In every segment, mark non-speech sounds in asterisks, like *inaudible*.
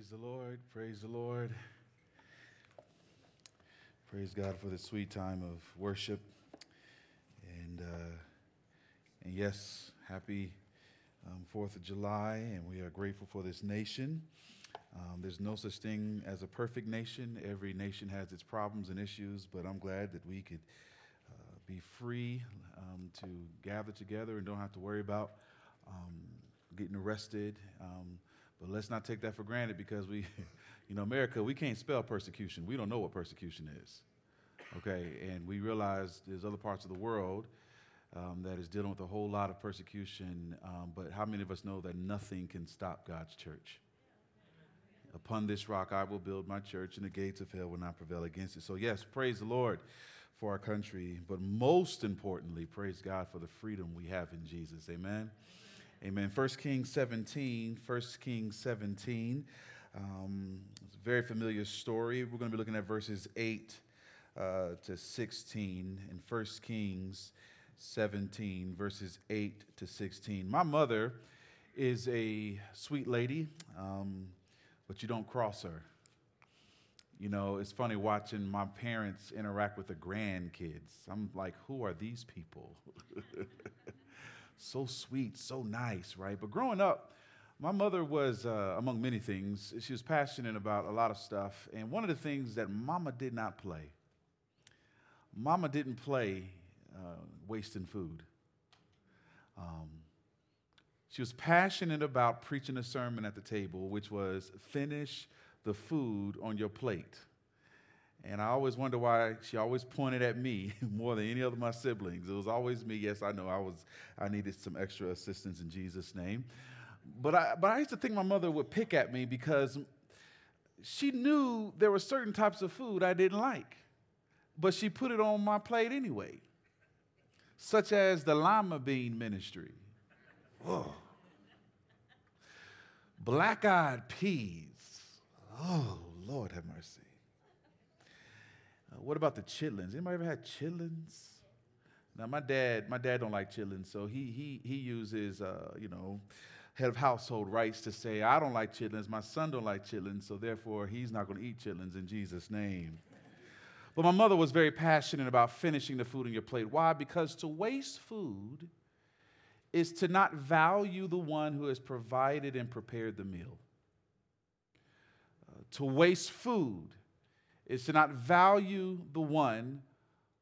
Praise the Lord. Praise the Lord. Praise God for the sweet time of worship. And, uh, and yes, happy um, 4th of July, and we are grateful for this nation. Um, there's no such thing as a perfect nation. Every nation has its problems and issues, but I'm glad that we could uh, be free um, to gather together and don't have to worry about um, getting arrested. Um, but let's not take that for granted because we, *laughs* you know, America, we can't spell persecution. We don't know what persecution is. Okay, and we realize there's other parts of the world um, that is dealing with a whole lot of persecution. Um, but how many of us know that nothing can stop God's church? Upon this rock I will build my church, and the gates of hell will not prevail against it. So, yes, praise the Lord for our country, but most importantly, praise God for the freedom we have in Jesus. Amen. Amen. 1 Kings 17, 1 Kings 17. Um, it's a very familiar story. We're going to be looking at verses 8 uh, to 16 in 1 Kings 17, verses 8 to 16. My mother is a sweet lady, um, but you don't cross her. You know, it's funny watching my parents interact with the grandkids. I'm like, who are these people? *laughs* so sweet, so nice, right? But growing up, my mother was, uh, among many things, she was passionate about a lot of stuff. And one of the things that mama did not play, mama didn't play uh, wasting food. Um, she was passionate about preaching a sermon at the table, which was finish the food on your plate. And I always wonder why she always pointed at me *laughs* more than any of my siblings. It was always me. Yes, I know I was I needed some extra assistance in Jesus' name. But I but I used to think my mother would pick at me because she knew there were certain types of food I didn't like. But she put it on my plate anyway. Such as the lima bean ministry. Oh. Black eyed peas. Oh, Lord have mercy. What about the chitlins? Anybody ever had chitlins? Now my dad, my dad don't like chitlins, so he he he uses uh, you know head of household rights to say I don't like chitlins, my son don't like chitlins, so therefore he's not going to eat chitlins in Jesus' name. But my mother was very passionate about finishing the food on your plate. Why? Because to waste food is to not value the one who has provided and prepared the meal. Uh, to waste food is to not value the one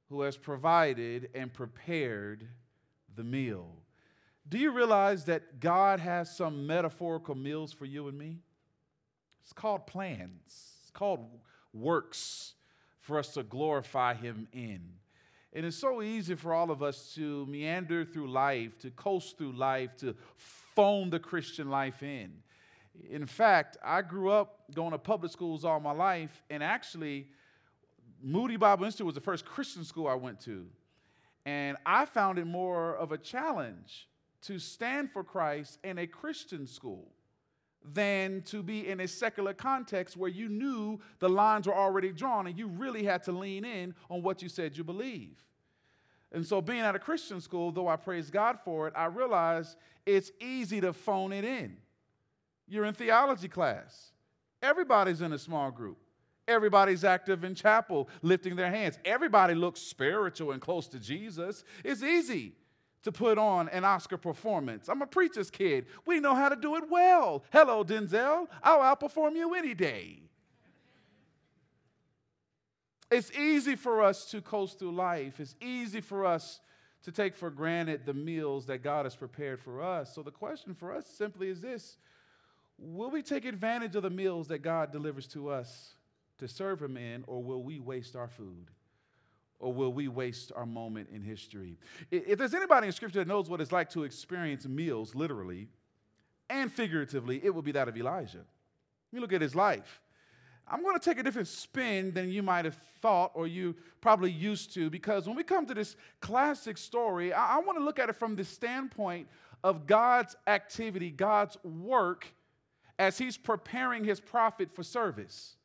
who has provided and prepared the meal. Do you realize that God has some metaphorical meals for you and me? It's called plans, it's called works for us to glorify Him in. And it's so easy for all of us to meander through life, to coast through life, to phone the Christian life in. In fact, I grew up going to public schools all my life, and actually, Moody Bible Institute was the first Christian school I went to. And I found it more of a challenge to stand for Christ in a Christian school than to be in a secular context where you knew the lines were already drawn and you really had to lean in on what you said you believe. And so, being at a Christian school, though I praise God for it, I realized it's easy to phone it in. You're in theology class. Everybody's in a small group. Everybody's active in chapel, lifting their hands. Everybody looks spiritual and close to Jesus. It's easy to put on an Oscar performance. I'm a preacher's kid. We know how to do it well. Hello, Denzel. I'll outperform you any day. It's easy for us to coast through life. It's easy for us to take for granted the meals that God has prepared for us. So the question for us simply is this Will we take advantage of the meals that God delivers to us to serve Him in, or will we waste our food? Or will we waste our moment in history? If there's anybody in Scripture that knows what it's like to experience meals, literally and figuratively, it would be that of Elijah. You look at his life. I'm going to take a different spin than you might have thought or you probably used to because when we come to this classic story, I, I want to look at it from the standpoint of God's activity, God's work as he's preparing his prophet for service.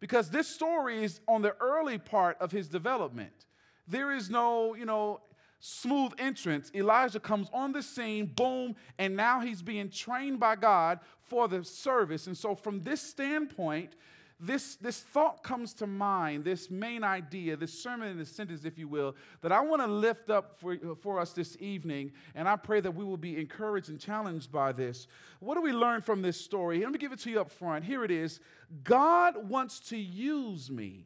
Because this story is on the early part of his development. There is no, you know, smooth entrance. Elijah comes on the scene, boom, and now he's being trained by God for the service. And so, from this standpoint, this, this thought comes to mind, this main idea, this sermon in a sentence, if you will, that I want to lift up for, for us this evening. And I pray that we will be encouraged and challenged by this. What do we learn from this story? Let me give it to you up front. Here it is God wants to use me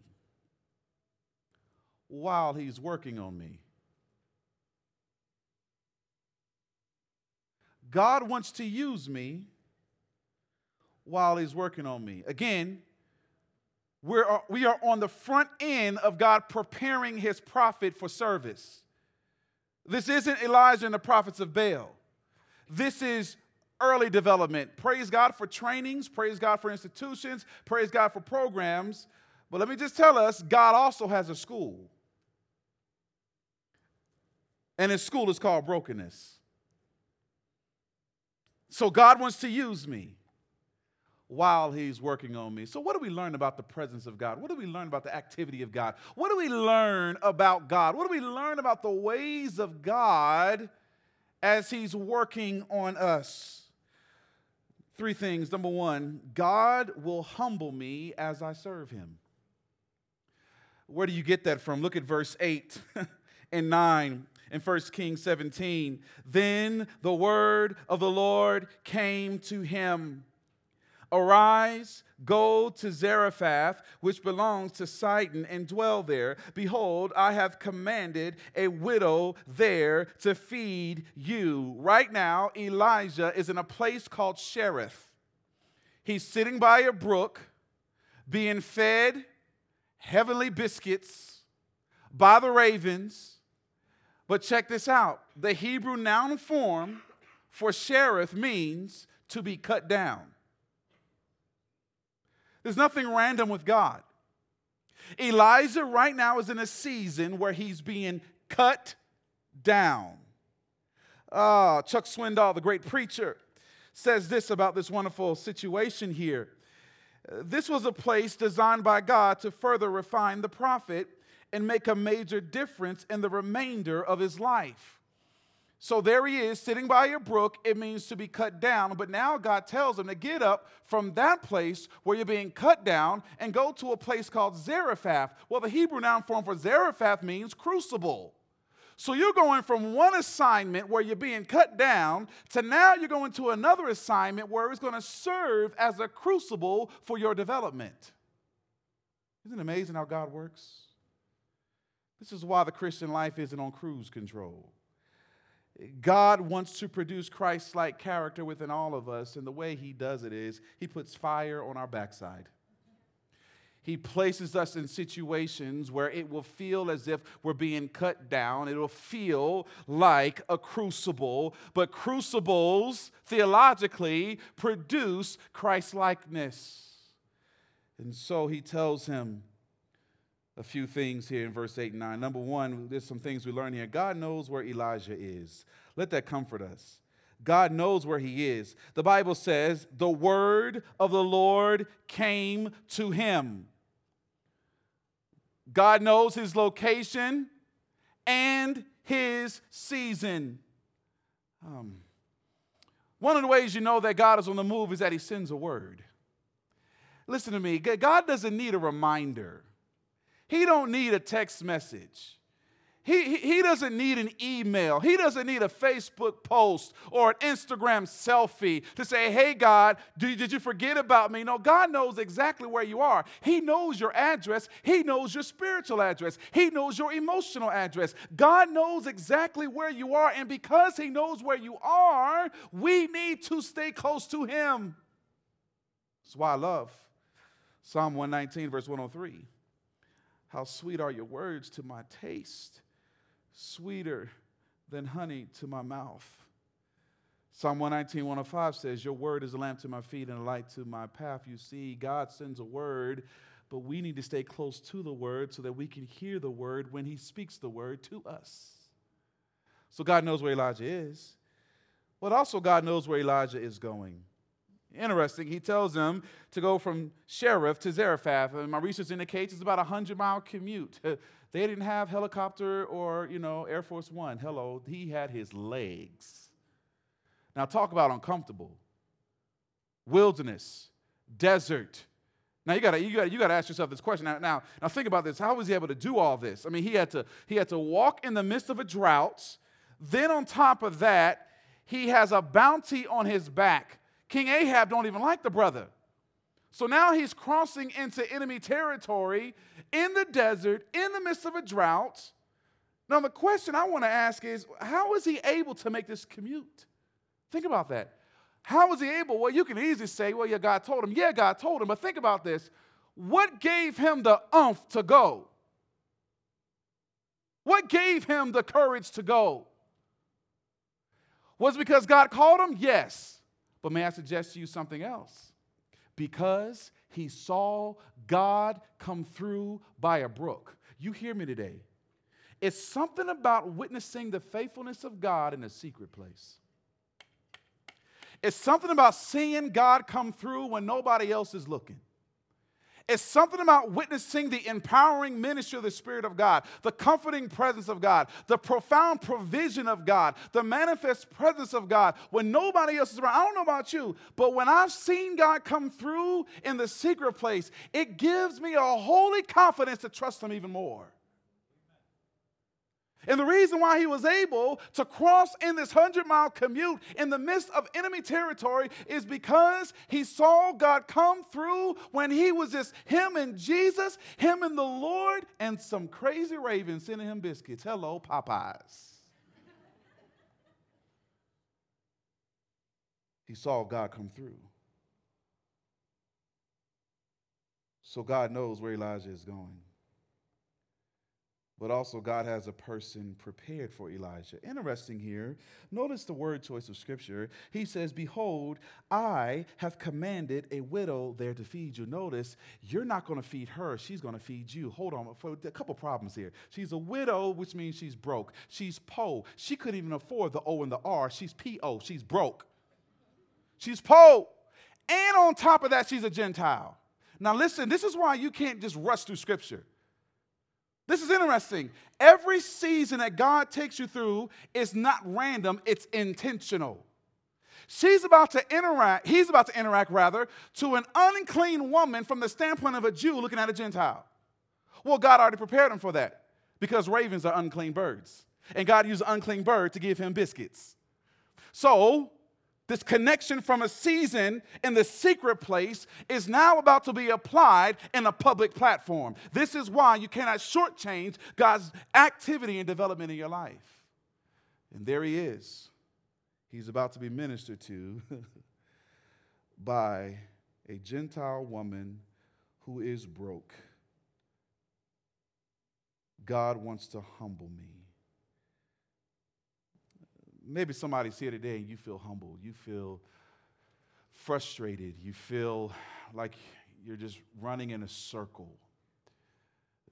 while He's working on me. God wants to use me while He's working on me. Again, we're, uh, we are on the front end of God preparing his prophet for service. This isn't Elijah and the prophets of Baal. This is early development. Praise God for trainings, praise God for institutions, praise God for programs. But let me just tell us God also has a school. And his school is called brokenness. So God wants to use me while he's working on me. So, what do we learn about the presence of God? What do we learn about the activity of God? What do we learn about God? What do we learn about the ways of God as he's working on us? Three things. Number one, God will humble me as I serve him. Where do you get that from? Look at verse 8 *laughs* and 9 in 1 Kings 17. Then the word of the Lord came to him Arise, go to Zarephath, which belongs to Sidon, and dwell there. Behold, I have commanded a widow there to feed you. Right now, Elijah is in a place called Cherith. He's sitting by a brook, being fed heavenly biscuits by the ravens. But check this out the Hebrew noun form for Cherith means to be cut down. There's nothing random with God. Elijah right now is in a season where he's being cut down. Ah, Chuck Swindoll, the great preacher, says this about this wonderful situation here. This was a place designed by God to further refine the prophet and make a major difference in the remainder of his life. So there he is sitting by a brook. It means to be cut down. But now God tells him to get up from that place where you're being cut down and go to a place called Zarephath. Well, the Hebrew noun form for Zarephath means crucible. So you're going from one assignment where you're being cut down to now you're going to another assignment where it's going to serve as a crucible for your development. Isn't it amazing how God works? This is why the Christian life isn't on cruise control. God wants to produce Christ like character within all of us, and the way He does it is He puts fire on our backside. He places us in situations where it will feel as if we're being cut down. It'll feel like a crucible, but crucibles theologically produce Christ likeness. And so he tells him, a few things here in verse 8 and 9. Number one, there's some things we learn here. God knows where Elijah is. Let that comfort us. God knows where he is. The Bible says, the word of the Lord came to him. God knows his location and his season. Um, one of the ways you know that God is on the move is that he sends a word. Listen to me, God doesn't need a reminder. He don't need a text message. He, he doesn't need an email. He doesn't need a Facebook post or an Instagram selfie to say, hey, God, did you forget about me? No, God knows exactly where you are. He knows your address. He knows your spiritual address. He knows your emotional address. God knows exactly where you are. And because He knows where you are, we need to stay close to Him. That's why I love Psalm 119, verse 103. How sweet are your words to my taste, sweeter than honey to my mouth. Psalm 119, 105 says, Your word is a lamp to my feet and a light to my path. You see, God sends a word, but we need to stay close to the word so that we can hear the word when he speaks the word to us. So God knows where Elijah is, but also God knows where Elijah is going. Interesting. He tells them to go from Cherith to Zarephath. And my research indicates it's about a 100 mile commute. *laughs* They didn't have helicopter or, you know, Air Force One. Hello. He had his legs. Now, talk about uncomfortable. Wilderness, desert. Now you gotta, you gotta, you gotta ask yourself this question. Now, now, now think about this. How was he able to do all this? I mean, he had to, he had to walk in the midst of a drought. Then on top of that, he has a bounty on his back. King Ahab don't even like the brother. So now he's crossing into enemy territory in the desert, in the midst of a drought. Now, the question I want to ask is how is he able to make this commute? Think about that. How was he able? Well, you can easily say, well, yeah, God told him. Yeah, God told him. But think about this. What gave him the umph to go? What gave him the courage to go? Was because God called him? Yes. But may I suggest to you something else? Because he saw God come through by a brook. You hear me today. It's something about witnessing the faithfulness of God in a secret place. It's something about seeing God come through when nobody else is looking. It's something about witnessing the empowering ministry of the Spirit of God, the comforting presence of God, the profound provision of God, the manifest presence of God when nobody else is around. I don't know about you, but when I've seen God come through in the secret place, it gives me a holy confidence to trust Him even more. And the reason why he was able to cross in this 100 mile commute in the midst of enemy territory is because he saw God come through when he was just him and Jesus, him and the Lord, and some crazy ravens sending him biscuits. Hello, Popeyes. he saw God come through. So God knows where Elijah is going but also God has a person prepared for Elijah. Interesting here. Notice the word choice of scripture. He says, Behold, I have commanded a widow there to feed you. Notice, you're not going to feed her, she's going to feed you. Hold on, for a couple problems here. She's a widow, which means she's broke. She's po. She couldn't even afford the O and the R. She's P-O. She's broke. She's po. And on top of that, she's a Gentile. Now, listen, this is why you can't just rush through scripture. This is interesting. Every season that God takes you through is not random, it's intentional. She's about to interact, he's about to interact rather, to an unclean woman from the standpoint of a Jew looking at a Gentile. Well, God already prepared him for that because ravens are unclean birds. And God used an unclean bird to give him biscuits. So, this connection from a season in the secret place is now about to be applied in a public platform. This is why you cannot shortchange God's activity and development in your life. And there he is. He's about to be ministered to *laughs* by a Gentile woman who is broke. God wants to humble me maybe somebody's here today and you feel humble, you feel frustrated, you feel like you're just running in a circle.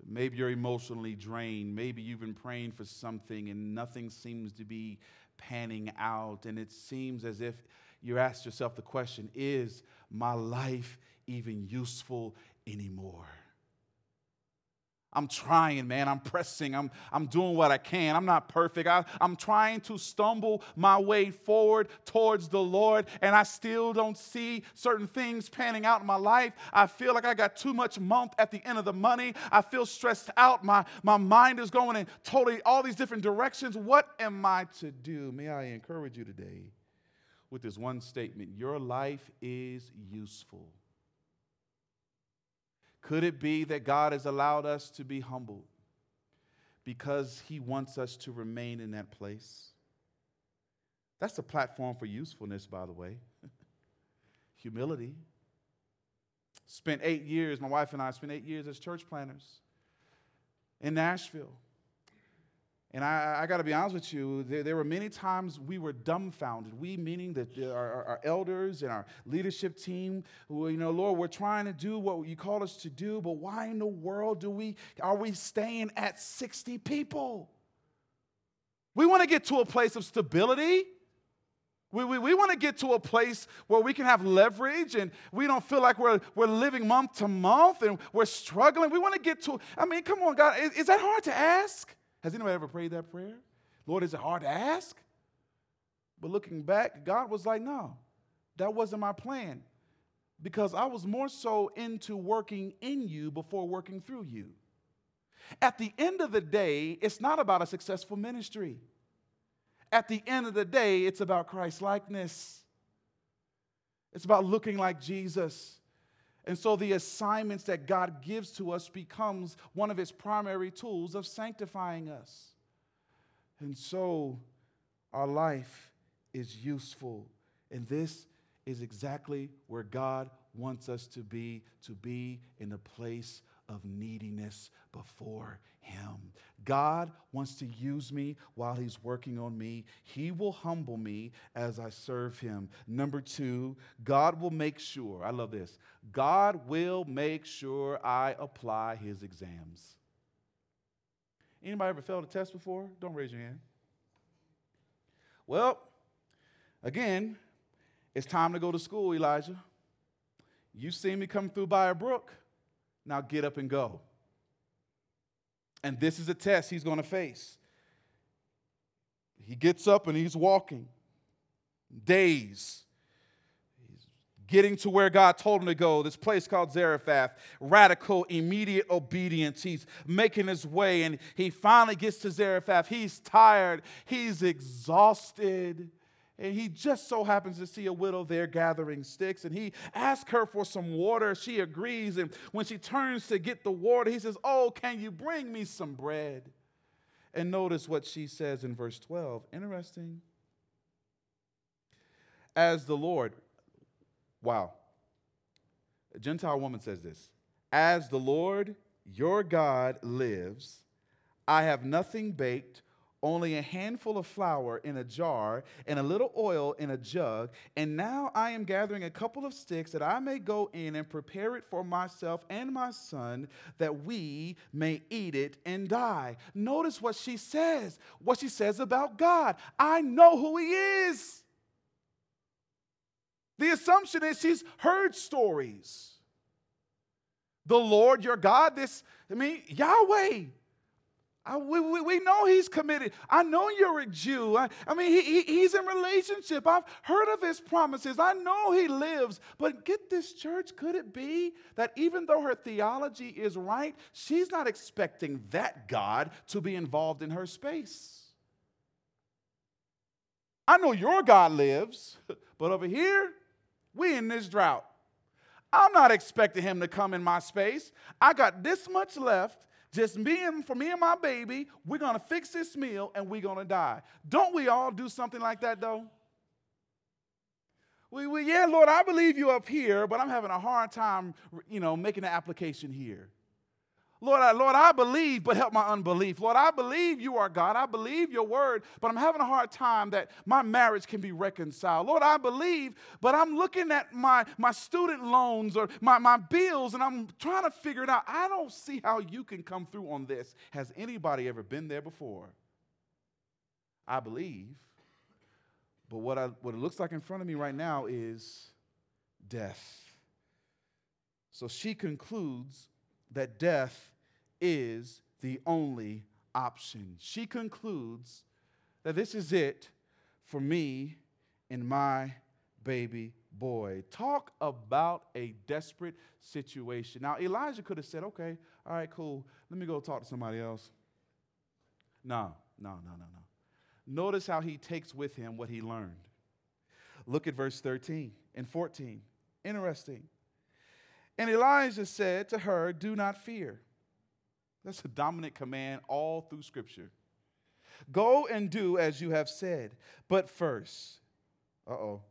Maybe you're emotionally drained. Maybe you've been praying for something and nothing seems to be panning out. And it seems as if you ask yourself the question is my life even useful anymore? I'm trying, man. I'm pressing. I'm, I'm doing what I can. I'm not perfect. I, I'm trying to stumble my way forward towards the Lord, and I still don't see certain things panning out in my life. I feel like I got too much month at the end of the money. I feel stressed out. My, my mind is going in totally all these different directions. What am I to do? May I encourage you today with this one statement Your life is useful. Could it be that God has allowed us to be humbled because He wants us to remain in that place? That's the platform for usefulness, by the way. *laughs* Humility. Spent eight years, my wife and I spent eight years as church planners in Nashville. And I, I got to be honest with you, there, there, were many times we were dumbfounded. We, meaning that our, our, elders and our leadership team, who, you know, Lord, we're trying to do what you called us to do, but why in the world do we, are we staying at 60 people? We want to get to a place of stability. We, we, we want to get to a place where we can have leverage and we don't feel like we're, we're living month to month and we're struggling. We want to get to, I mean, come on, God, is, is that hard to ask? Has anybody ever prayed that prayer? Lord, is it hard to ask? But looking back, God was like, no, that wasn't my plan because I was more so into working in you before working through you. At the end of the day, it's not about a successful ministry. At the end of the day, it's about Christ likeness. It's about looking like Jesus. And so the assignments that God gives to us becomes one of his primary tools of sanctifying us. And so our life is useful. And this is exactly where God wants us to be, to be in a place of neediness before Him. God wants to use me while He's working on me. He will humble me as I serve Him. Number two, God will make sure, I love this, God will make sure I apply His exams. Anybody ever failed a test before? Don't raise your hand. Well, again, it's time to go to school, Elijah. You see me come through by a brook. Now get up and go. And this is a test he's going to face. He gets up and he's walking. Days. He's getting to where God told him to go, this place called Zarephath. Radical, immediate obedience. He's making his way and he finally gets to Zarephath. He's tired, he's exhausted and he just so happens to see a widow there gathering sticks and he asks her for some water. She agrees and when she turns to get the water he says oh can you bring me some bread? And notice what she says in verse 12 interesting. As the lord wow. A gentile woman says this as the lord your god lives i have nothing baked only a handful of flour in a jar and a little oil in a jug. And now I am gathering a couple of sticks that I may go in and prepare it for myself and my son, that we may eat it and die. Notice what she says, what she says about God. I know who He is. The assumption is she's heard stories. The Lord your God, this, I mean, Yahweh I, we, we, we, know he's committed. I know you're a Jew. I, I mean, he, he, he's in relationship. I've heard of his promises. I know he lives. But get this, church, could it be that even though her theology is right, she's not expecting that God to be involved in her space? I know your God lives, *laughs* but over here, we in this drought. I'm not expecting him to come in my space. I got this much left just me and for me and my baby, we're gonna fix this meal and we're gonna die. Don't we all do something like that though? We, we, yeah, Lord, I believe you up here, but I'm having a hard time, you know, making the application here. Lord, I, Lord, I believe, but help my unbelief. Lord, I believe you are God. I believe your word, but I'm having a hard time that my marriage can be reconciled. Lord, I believe, but I'm looking at my, my student loans or my, my bills and I'm trying to figure it out. I don't see how you can come through on this. Has anybody ever been there before? I believe. But what, I, what it looks like in front of me right now is death. So she concludes that death is the only option. She concludes that this is it for me and my baby boy. Talk about a desperate situation. Now, Elijah could have said, okay, all right, cool, let me go talk to somebody else. No, no, no, no, no. Notice how he takes with him what he learned. Look at verse 13 and 14. Interesting. And Elijah said to her, Do not fear. That's a dominant command all through Scripture. Go and do as you have said. But first, uh oh,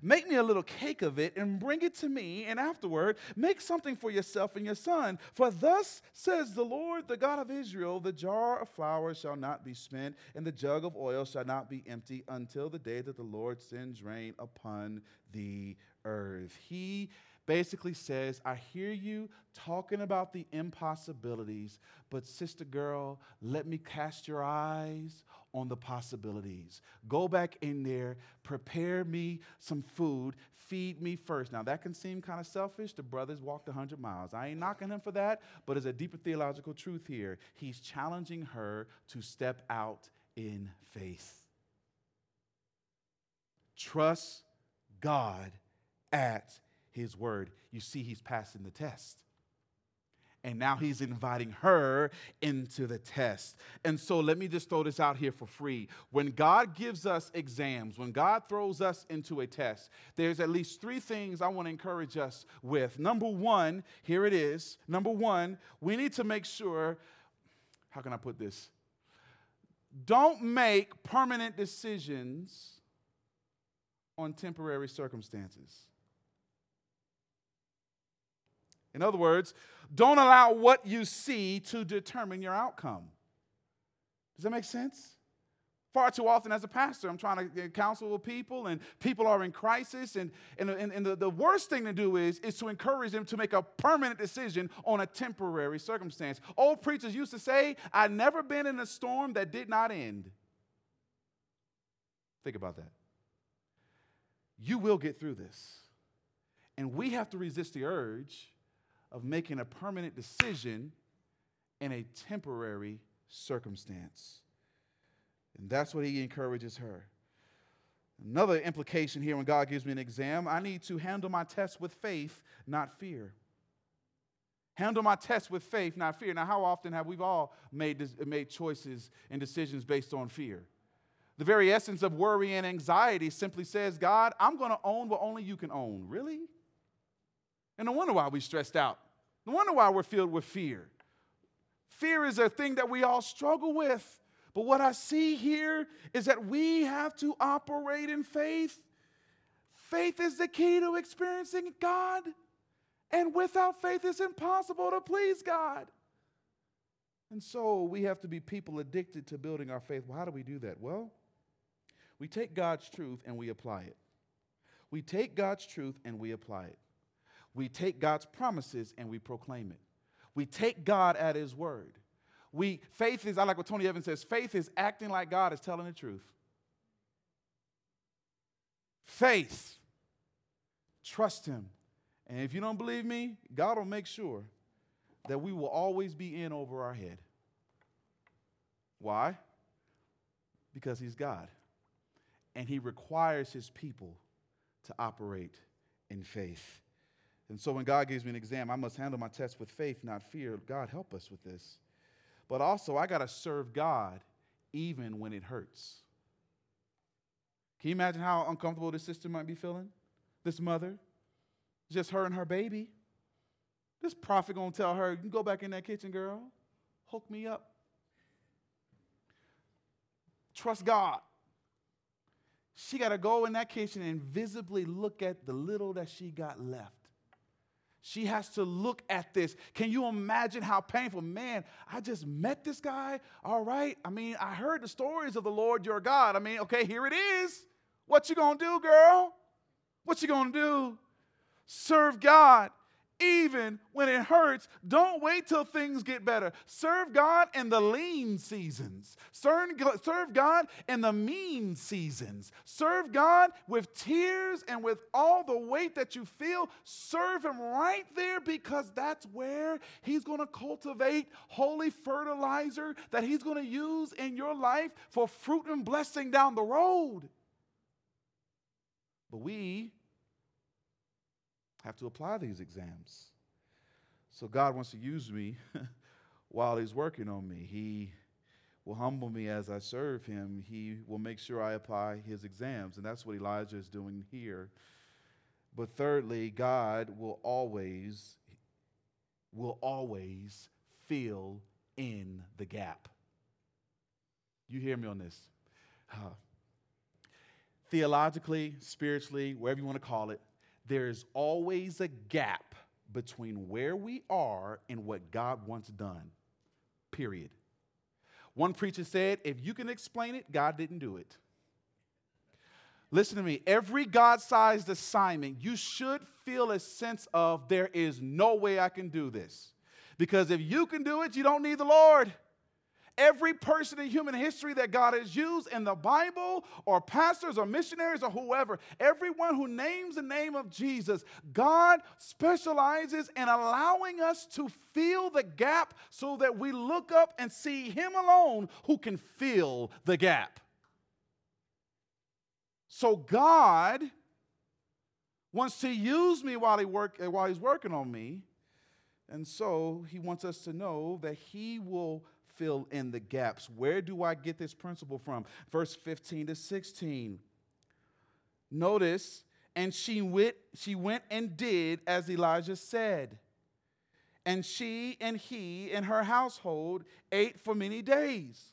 make me a little cake of it and bring it to me, and afterward, make something for yourself and your son. For thus says the Lord, the God of Israel the jar of flour shall not be spent, and the jug of oil shall not be empty until the day that the Lord sends rain upon the earth. He basically says, I hear you talking about the impossibilities, but sister girl, let me cast your eyes on the possibilities. Go back in there, prepare me some food, feed me first. Now, that can seem kind of selfish. The brothers walked 100 miles. I ain't knocking him for that, but there's a deeper theological truth here. He's challenging her to step out in faith. Trust God at his word. You see, he's passing the test. And now he's inviting her into the test. And so let me just throw this out here for free. When God gives us exams, when God throws us into a test, there's at least three things I want to encourage us with. Number one, here it is. Number one, we need to make sure, how can I put this? Don't make permanent decisions on temporary circumstances. In other words, don't allow what you see to determine your outcome. Does that make sense? Far too often, as a pastor, I'm trying to counsel with people, and people are in crisis. And, and, and, the, the worst thing to do is, is to encourage them to make a permanent decision on a temporary circumstance. Old preachers used to say, I've never been in a storm that did not end. Think about that. You will get through this. And we have to resist the urge of making a permanent decision in a temporary circumstance. And that's what he encourages her. Another implication here when God gives me an exam, I need to handle my test with faith, not fear. Handle my test with faith, not fear. Now, how often have we all made, made choices and decisions based on fear? The very essence of worry and anxiety simply says, God, I'm going to own what only you can own. Really? And no wonder why we're stressed out. No wonder why we're filled with fear. Fear is a thing that we all struggle with. But what I see here is that we have to operate in faith. Faith is the key to experiencing God. And without faith, it's impossible to please God. And so we have to be people addicted to building our faith. Well, how do we do that? Well, we take God's truth and we apply it. We take God's truth and we apply it. We take God's promises and we proclaim it. We take God at His word. We faith is, I like what Tony Evans says, faith is acting like God is telling the truth. Faith. Trust Him. And if you don't believe me, God will make sure that we will always be in over our head. Why? Because He's God. And He requires His people to operate in faith. And so when God gives me an exam, I must handle my test with faith, not fear. God, help us with this. But also, I got to serve God even when it hurts. Can you imagine how uncomfortable this sister might be feeling? This mother? Just her and her baby. This prophet gonna tell her, you can go back in that kitchen, girl. Hook me up. Trust God. She got to go in that kitchen and visibly look at the little that she got left. She has to look at this. Can you imagine how painful? Man, I just met this guy. All right. I mean, I heard the stories of the Lord your God. I mean, okay, here it is. What you gonna do, girl? What you gonna do? Serve God even when it hurts. Don't wait till things get better. Serve God in the lean seasons. Serve, God in the mean seasons. Serve God with tears and with all the weight that you feel. Serve Him right there because that's where He's going to cultivate holy fertilizer that He's going to use in your life for fruit and blessing down the road. But we have to apply these exams. So God wants to use me *laughs* while He's working on me. He will humble me as I serve Him. He will make sure I apply His exams. And that's what Elijah is doing here. But thirdly, God will always, will always fill in the gap. You hear me on this. Uh, *sighs* theologically, spiritually, wherever you want to call it, there's always a gap between where we are and what God wants done. Period. One preacher said, if you can explain it, God didn't do it. Listen to me. Every God sized assignment, you should feel a sense of there is no way I can do this. Because if you can do it, you don't need the Lord. Every person in human history that God has used in the Bible, or pastors, or missionaries, or whoever, everyone who names the name of Jesus, God specializes in allowing us to fill the gap so that we look up and see Him alone who can fill the gap. So God wants to use me while, he work, while He's working on me. And so He wants us to know that He will fill in the gaps. Where do I get this principle from? Verse 15 to 16. Notice, and she went, she went and did as Elijah said. And she and he and her household ate for many days.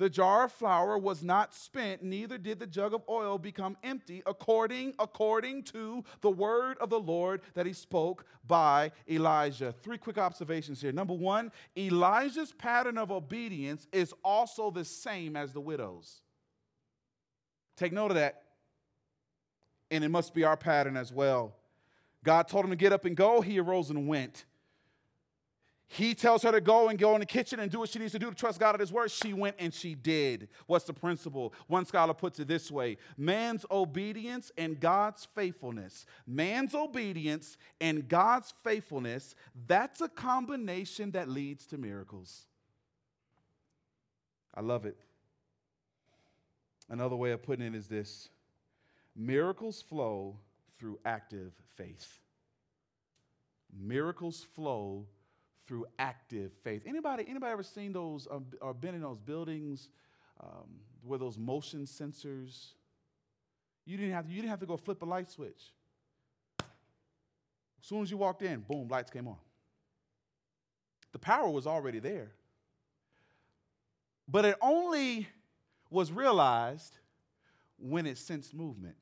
The jar of flour was not spent, neither did the jug of oil become empty, according, according to the word of the Lord that he spoke by Elijah. Three quick observations here. Number one, Elijah's pattern of obedience is also the same as the widow's. Take note of that. And it must be our pattern as well. God told him to get up and go. He arose and went. He tells her to go and go in the kitchen and do what she needs to do to trust God at His word. She went and she did. What's the principle? One scholar puts it this way man's obedience and God's faithfulness. Man's obedience and God's faithfulness, that's a combination that leads to miracles. I love it. Another way of putting it is this miracles flow through active faith. Miracles flow through active faith. Anybody, anybody ever seen those um, or been in those buildings um, where those motion sensors? You didn't have to, you didn't have to go flip a light switch. As soon as you walked in, boom, lights came on. The power was already there. But it only was realized when it sensed movement.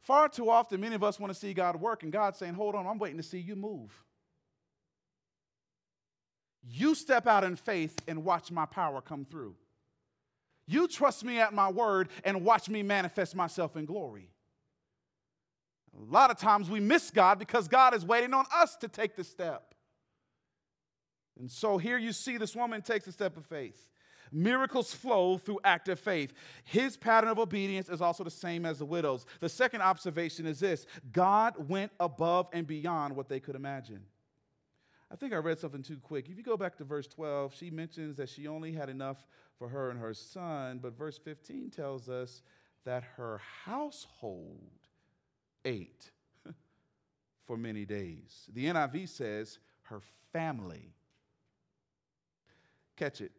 Far too often, many of us want to see God work, and God's saying, Hold on, I'm waiting to see you move. You step out in faith and watch my power come through. You trust me at my word and watch me manifest myself in glory. A lot of times we miss God because God is waiting on us to take the step. And so here you see this woman takes a step of faith. Miracles flow through active faith. His pattern of obedience is also the same as the widow's. The second observation is this God went above and beyond what they could imagine. I think I read something too quick. If you go back to verse 12, she mentions that she only had enough for her and her son, but verse 15 tells us that her household ate *laughs* for many days. The NIV says her family. Catch it.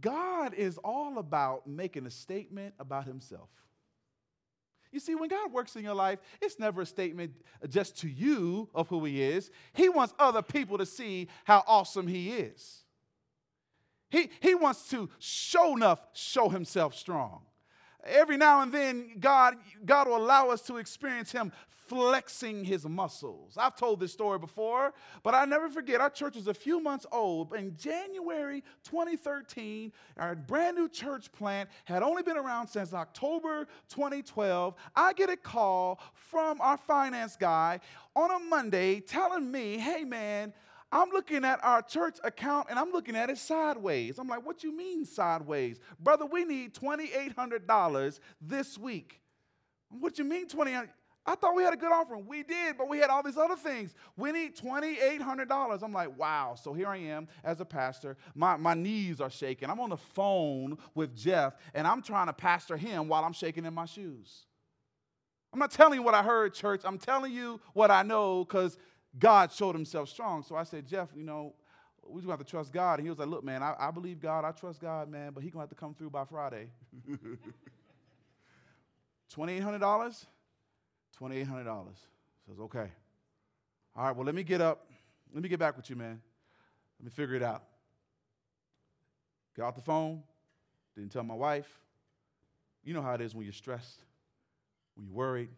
God is all about making a statement about himself. You see, when God works in your life, it's never a statement just to you of who He is. He wants other people to see how awesome He is. He, he wants to show enough, show Himself strong. Every now and then, God, God will allow us to experience Him flexing his muscles. I've told this story before, but I never forget our church was a few months old. In January 2013, our brand new church plant had only been around since October 2012. I get a call from our finance guy on a Monday telling me, hey man, I'm looking at our church account and I'm looking at it sideways. I'm like, what you mean sideways? Brother, we need $2,800 this week. What you mean 28 I thought we had a good offering. We did, but we had all these other things. We need $2,800. I'm like, wow. So here I am as a pastor. My, my knees are shaking. I'm on the phone with Jeff, and I'm trying to pastor him while I'm shaking in my shoes. I'm not telling you what I heard, church. I'm telling you what I know because God showed himself strong. So I said, Jeff, you know, we just have to trust God. And he was like, look, man, I, I believe God. I trust God, man, but he's to have to come through by Friday. *laughs* $2,800? $2,800. Says, okay. All right, well, let me get up. Let me get back with you, man. Let me figure it out. Got off the phone, didn't tell my wife. You know how it is when you're stressed, when you're worried.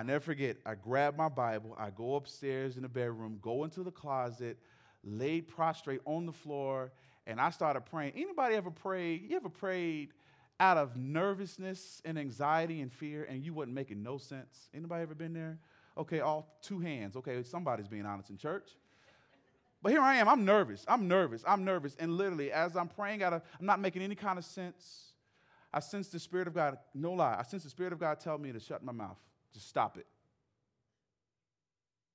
I never forget, I grab my Bible, I go upstairs in the bedroom, go into the closet, laid prostrate on the floor, and I started praying. Anybody ever prayed? You ever prayed out of nervousness and anxiety and fear, and you wasn't making no sense. Anybody ever been there? Okay, all two hands. Okay, somebody's being honest in church. But here I am. I'm nervous. I'm nervous. I'm nervous. And literally, as I'm praying out of, I'm not making any kind of sense. I sense the Spirit of God, no lie, I sense the Spirit of God tell me to shut my mouth. Just stop it.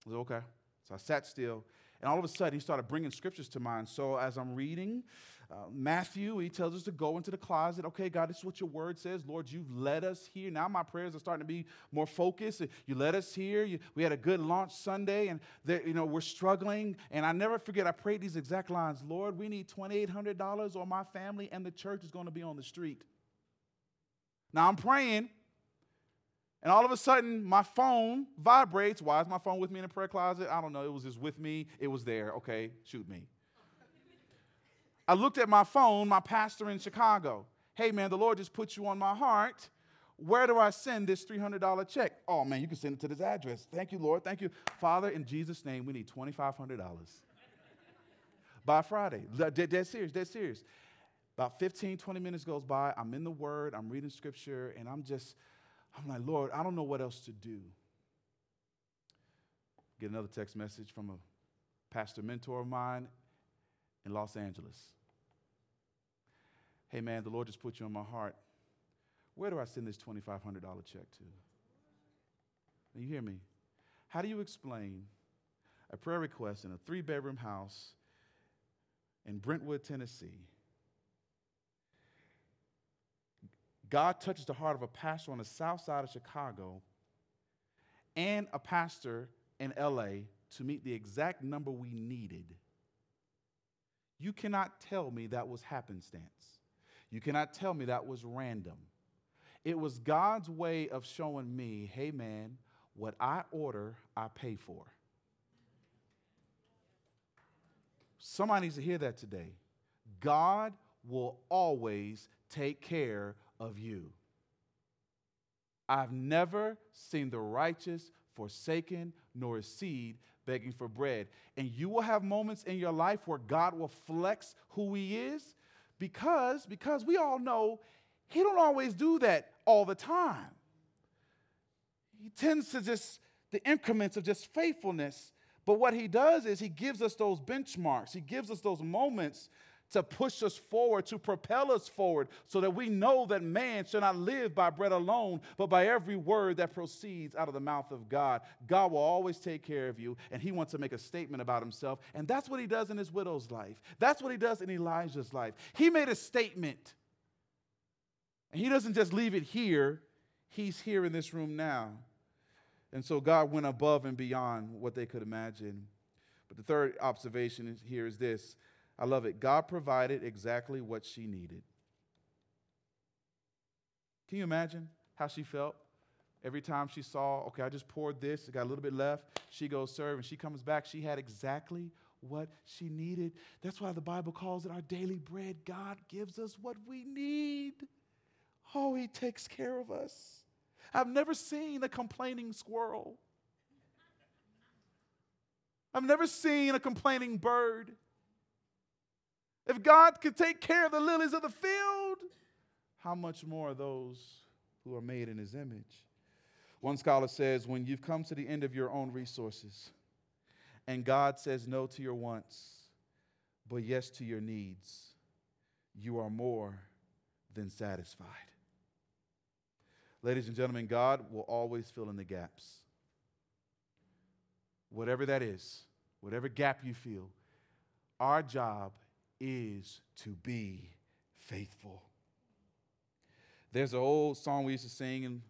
I okay. So I sat still, and all of a sudden, he started bringing scriptures to mind. So as I'm reading, uh, Matthew, he tells us to go into the closet. Okay, God, this is what your word says. Lord, you've led us here. Now my prayers are starting to be more focused. You led us here. You, we had a good launch Sunday, and you know we're struggling. And I never forget, I prayed these exact lines. Lord, we need $2,800 or my family and the church is going to be on the street. Now I'm praying, and all of a sudden my phone vibrates. Why is my phone with me in the prayer closet? I don't know. It was just with me. It was there. Okay, shoot me. I looked at my phone, my pastor in Chicago. Hey, man, the Lord just put you on my heart. Where do I send this $300 check? Oh, man, you can send it to this address. Thank you, Lord. Thank you. Father, in Jesus' name, we need $2,500 by Friday. Dead, dead serious, dead serious. About 15, 20 minutes goes by. I'm in the Word, I'm reading Scripture, and I'm just, I'm like, Lord, I don't know what else to do. Get another text message from a pastor mentor of mine in Los Angeles. Hey, man, the Lord just put you on my heart. Where do I send this $2,500 check to? You hear me? How do you explain a prayer request in a three bedroom house in Brentwood, Tennessee? God touches the heart of a pastor on the south side of Chicago and a pastor in LA to meet the exact number we needed. You cannot tell me that was happenstance. You cannot tell me that was random. It was God's way of showing me, hey man, what I order, I pay for. Somebody needs to hear that today. God will always take care of you. I've never seen the righteous forsaken nor a seed begging for bread. And you will have moments in your life where God will flex who he is because because we all know he don't always do that all the time. He tends to just the increments of just faithfulness. But what he does is he gives us those benchmarks. He gives us those moments to push us forward, to propel us forward, so that we know that man shall not live by bread alone, but by every word that proceeds out of the mouth of God. God will always take care of you, and he wants to make a statement about himself. And that's what he does in his widow's life. That's what he does in Elijah's life. He made a statement. And he doesn't just leave it here, he's here in this room now. And so God went above and beyond what they could imagine. But the third observation here is this I love it. God provided exactly what she needed. Can you imagine how she felt? Every time she saw, okay, I just poured this, got a little bit left, she goes serve, and she comes back, she had exactly what she needed. That's why the Bible calls it our daily bread. God gives us what we need. Oh, He takes care of us. I've never seen a complaining squirrel. I've never seen a complaining bird. If God could take care of the lilies of the field, how much more those who are made in his image? One scholar says, when you've come to the end of your own resources and God says no to your wants, but yes to your needs, you are more than satisfied. Ladies and gentlemen, God will always fill in the gaps. Whatever that is, whatever gap you feel, our job is to be faithful. There's an old song we used to sing in,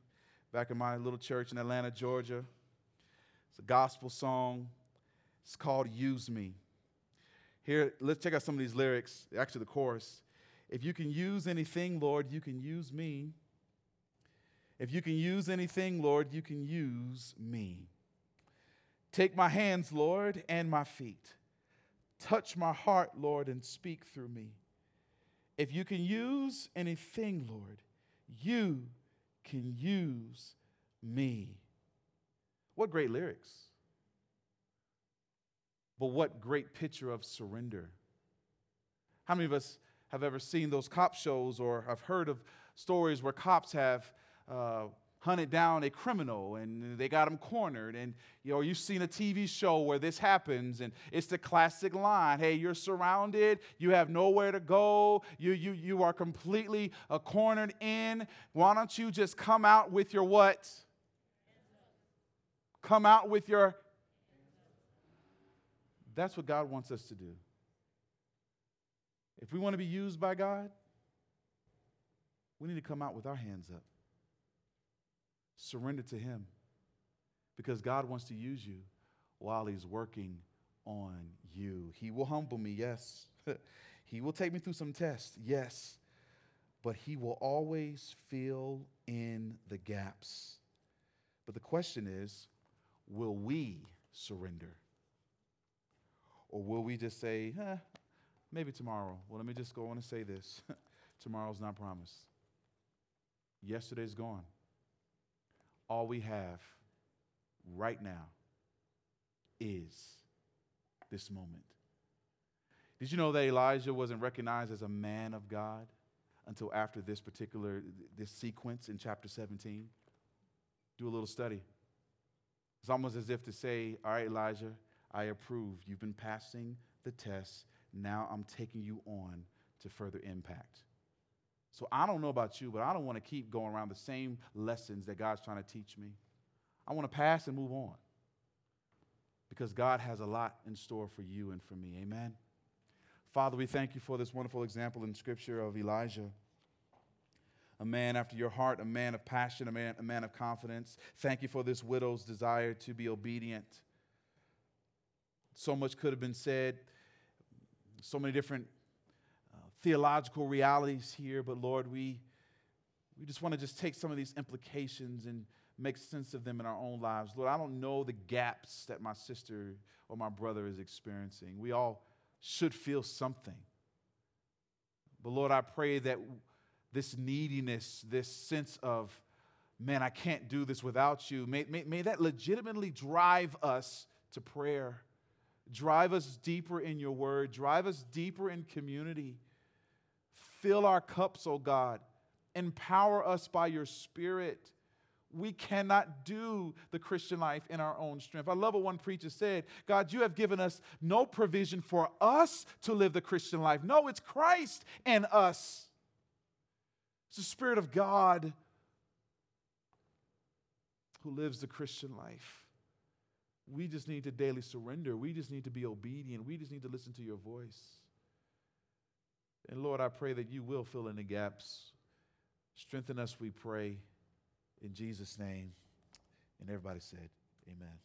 back in my little church in Atlanta, Georgia. It's a gospel song. It's called Use Me. Here, let's check out some of these lyrics, actually, the chorus. If you can use anything, Lord, you can use me. If you can use anything, Lord, you can use me. Take my hands, Lord, and my feet. Touch my heart, Lord, and speak through me. If you can use anything, Lord, you can use me. What great lyrics. But what great picture of surrender. How many of us have ever seen those cop shows or have heard of stories where cops have uh, hunted down a criminal and they got him cornered. And you know, you've seen a TV show where this happens, and it's the classic line Hey, you're surrounded, you have nowhere to go, you, you, you are completely uh, cornered in. Why don't you just come out with your what? Come out with your. That's what God wants us to do. If we want to be used by God, we need to come out with our hands up. Surrender to Him because God wants to use you while He's working on you. He will humble me, yes. *laughs* he will take me through some tests, yes. But He will always fill in the gaps. But the question is will we surrender? Or will we just say, eh, maybe tomorrow? Well, let me just go on and say this *laughs* tomorrow's not promised. Yesterday's gone all we have right now is this moment. Did you know that Elijah wasn't recognized as a man of God until after this particular this sequence in chapter 17? Do a little study. It's almost as if to say, "All right, Elijah, I approve. You've been passing the test. Now I'm taking you on to further impact." So I don't know about you, but I don't want to keep going around the same lessons that God's trying to teach me. I want to pass and move on because God has a lot in store for you and for me. Amen. Father, we thank you for this wonderful example in Scripture of Elijah. A man after your heart, a man of passion, a man, a man of confidence. Thank you for this widow's desire to be obedient. So much could have been said, so many different theological realities here, but Lord, we, we just want to just take some of these implications and make sense of them in our own lives. Lord, I don't know the gaps that my sister or my brother is experiencing. We all should feel something. But Lord, I pray that this neediness, this sense of, man, I can't do this without you, may, may, may that legitimately drive us to prayer. Drive us deeper in your word. Drive us deeper in community. Fill our cups, oh God. Empower us by your Spirit. We cannot do the Christian life in our own strength. I love what one preacher said God, you have given us no provision for us to live the Christian life. No, it's Christ and us. It's the Spirit of God who lives the Christian life. We just need to daily surrender. We just need to be obedient. We just need to listen to your voice. And Lord, I pray that you will fill in the gaps. Strengthen us, we pray, in Jesus' name. And everybody said, Amen.